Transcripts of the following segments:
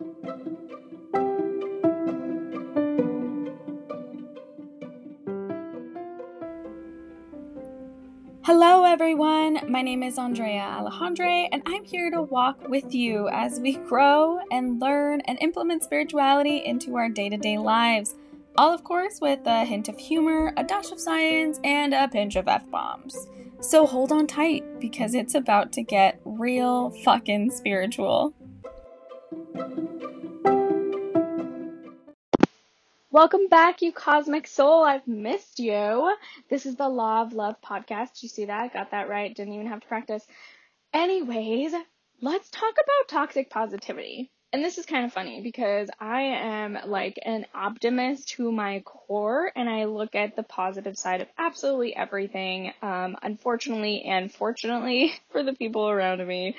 Hello, everyone. My name is Andrea Alejandre, and I'm here to walk with you as we grow and learn and implement spirituality into our day to day lives. All, of course, with a hint of humor, a dash of science, and a pinch of F bombs. So hold on tight because it's about to get real fucking spiritual. Welcome back, you cosmic soul. I've missed you. This is the Law of Love podcast. You see that? Got that right. Didn't even have to practice. Anyways, let's talk about toxic positivity. And this is kind of funny because I am like an optimist to my core and I look at the positive side of absolutely everything. Um, unfortunately and fortunately for the people around me.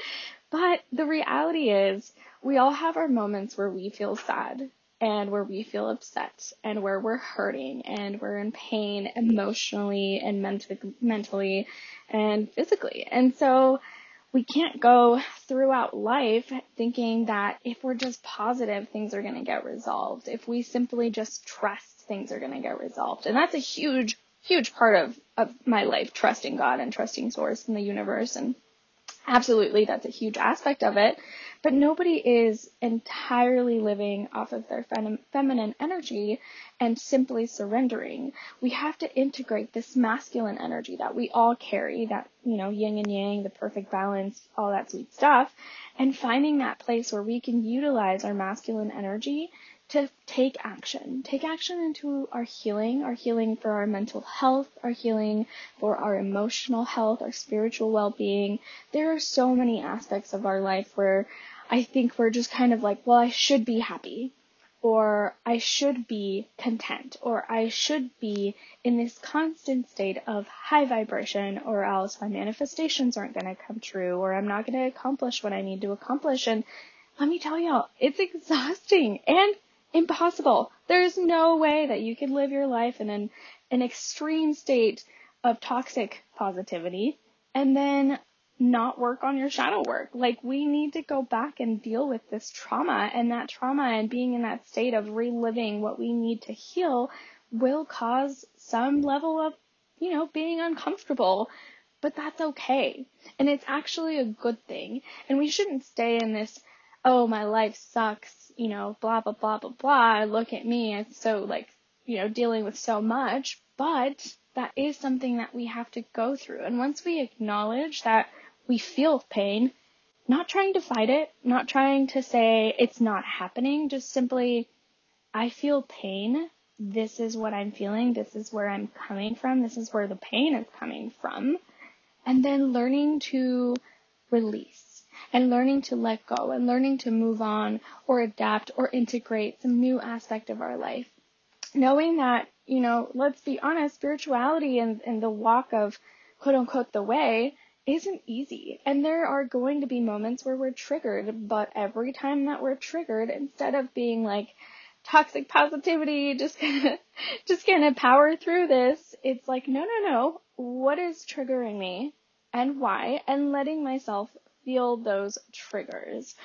But the reality is we all have our moments where we feel sad and where we feel upset and where we're hurting and we're in pain emotionally and mentally, mentally and physically. And so we can't go throughout life thinking that if we're just positive, things are going to get resolved. If we simply just trust, things are going to get resolved. And that's a huge, huge part of, of my life, trusting God and trusting source and the universe. And absolutely, that's a huge aspect of it. But nobody is entirely living off of their fem- feminine energy and simply surrendering. We have to integrate this masculine energy that we all carry, that, you know, yin and yang, the perfect balance, all that sweet stuff, and finding that place where we can utilize our masculine energy to take action. Take action into our healing, our healing for our mental health, our healing for our emotional health, our spiritual well-being. There are so many aspects of our life where I think we're just kind of like, well, I should be happy or I should be content, or I should be in this constant state of high vibration, or else my manifestations aren't going to come true, or I'm not going to accomplish what I need to accomplish. And let me tell y'all, it's exhausting and impossible. There's no way that you can live your life in an, an extreme state of toxic positivity and then not work on your shadow work. Like we need to go back and deal with this trauma and that trauma and being in that state of reliving what we need to heal will cause some level of, you know, being uncomfortable. But that's okay. And it's actually a good thing. And we shouldn't stay in this, oh, my life sucks, you know, blah, blah, blah, blah, blah. Look at me. It's so like, you know, dealing with so much. But that is something that we have to go through. And once we acknowledge that we feel pain, not trying to fight it, not trying to say it's not happening, just simply, I feel pain. This is what I'm feeling. This is where I'm coming from. This is where the pain is coming from. And then learning to release and learning to let go and learning to move on or adapt or integrate some new aspect of our life. Knowing that, you know, let's be honest, spirituality and, and the walk of quote unquote the way isn't easy. And there are going to be moments where we're triggered, but every time that we're triggered, instead of being like toxic positivity, just gonna, just gonna power through this, it's like, no, no, no. What is triggering me and why? And letting myself feel those triggers.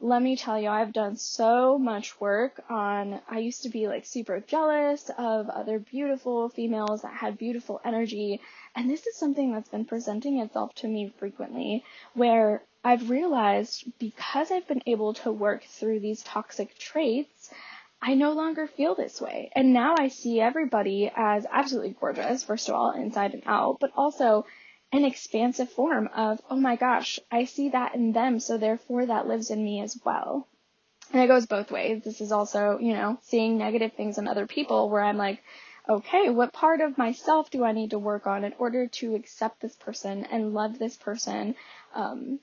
Let me tell you, I've done so much work on, I used to be like super jealous of other beautiful females that had beautiful energy and this is something that's been presenting itself to me frequently where I've realized because I've been able to work through these toxic traits, I no longer feel this way. And now I see everybody as absolutely gorgeous, first of all, inside and out, but also an expansive form of, oh my gosh, I see that in them, so therefore that lives in me as well. And it goes both ways. This is also, you know, seeing negative things in other people where I'm like, okay, what part of myself do I need to work on in order to accept this person and love this person? Um,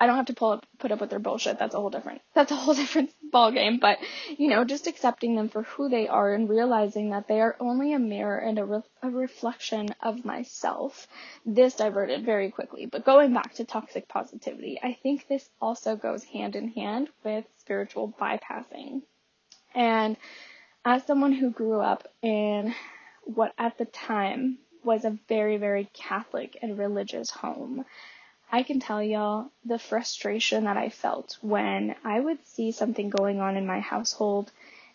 I don't have to pull up, put up with their bullshit. That's a whole different, that's a whole different ball game. But, you know, just accepting them for who they are and realizing that they are only a mirror and a, re- a reflection of myself. This diverted very quickly. But going back to toxic positivity, I think this also goes hand in hand with spiritual bypassing. And as someone who grew up in what at the time was a very, very Catholic and religious home, I can tell y'all the frustration that I felt when I would see something going on in my household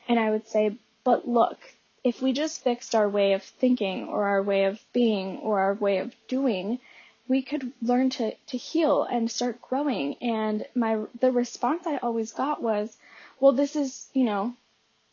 and I would say, but look, if we just fixed our way of thinking or our way of being or our way of doing, we could learn to, to heal and start growing. And my, the response I always got was, well, this is, you know,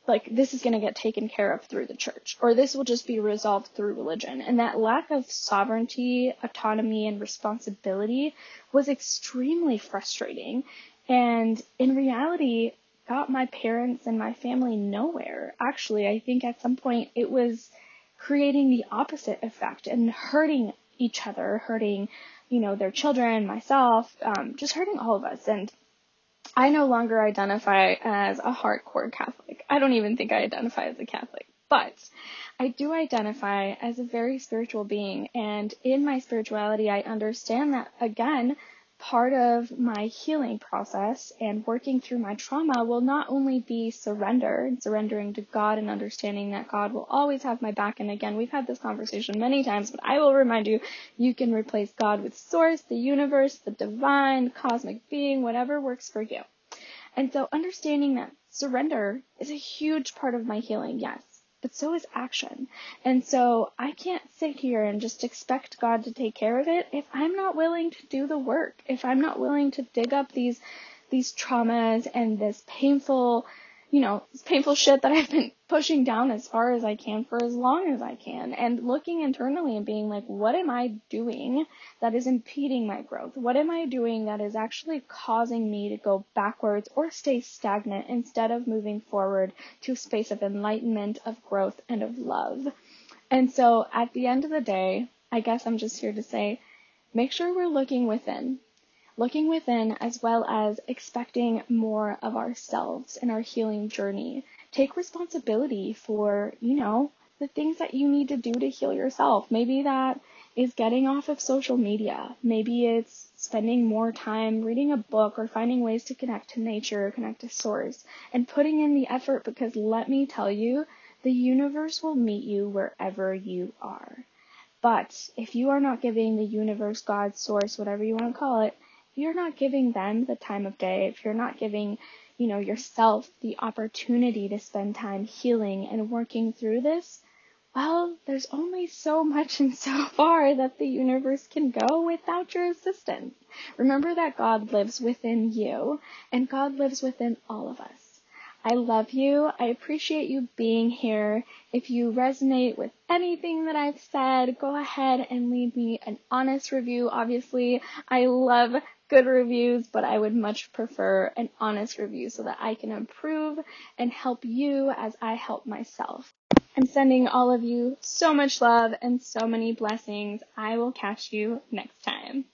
like this is going to get taken care of through the church or this will just be resolved through religion. And that lack of sovereignty autonomy and responsibility was extremely frustrating. And in reality got my parents and my family nowhere. Actually i think at some point it was creating the opposite effect and hurting each other hurting you know their children myself um, just hurting all of us. And I no longer identify as a hardcore Catholic. I don't even think I identify as a Catholic, but I do identify as a very spiritual being. And in my spirituality, I understand that again, part of my healing process and working through my trauma will not only be surrender and surrendering to God and understanding that God will always have my back. And again, we've had this conversation many times, but I will remind you, you can replace God with source, the universe, the divine, cosmic being, whatever works for you. And so understanding that surrender is a huge part of my healing, yes but so is action. And so I can't sit here and just expect God to take care of it if I'm not willing to do the work, if I'm not willing to dig up these these traumas and this painful you know, painful shit that I've been pushing down as far as I can for as long as I can and looking internally and being like, what am I doing that is impeding my growth? What am I doing that is actually causing me to go backwards or stay stagnant instead of moving forward to a space of enlightenment, of growth, and of love? And so at the end of the day, I guess I'm just here to say, make sure we're looking within looking within as well as expecting more of ourselves in our healing journey. Take responsibility for, you know, the things that you need to do to heal yourself. Maybe that is getting off of social media. Maybe it's spending more time reading a book or finding ways to connect to nature, or connect to source, and putting in the effort because let me tell you, the universe will meet you wherever you are. But if you are not giving the universe, God, source, whatever you want to call it, you're not giving them the time of day, if you're not giving, you know, yourself the opportunity to spend time healing and working through this, well, there's only so much and so far that the universe can go without your assistance. Remember that God lives within you and God lives within all of us. I love you. I appreciate you being here. If you resonate with anything that I've said, go ahead and leave me an honest review. Obviously, I love good reviews, but I would much prefer an honest review so that I can improve and help you as I help myself. I'm sending all of you so much love and so many blessings. I will catch you next time.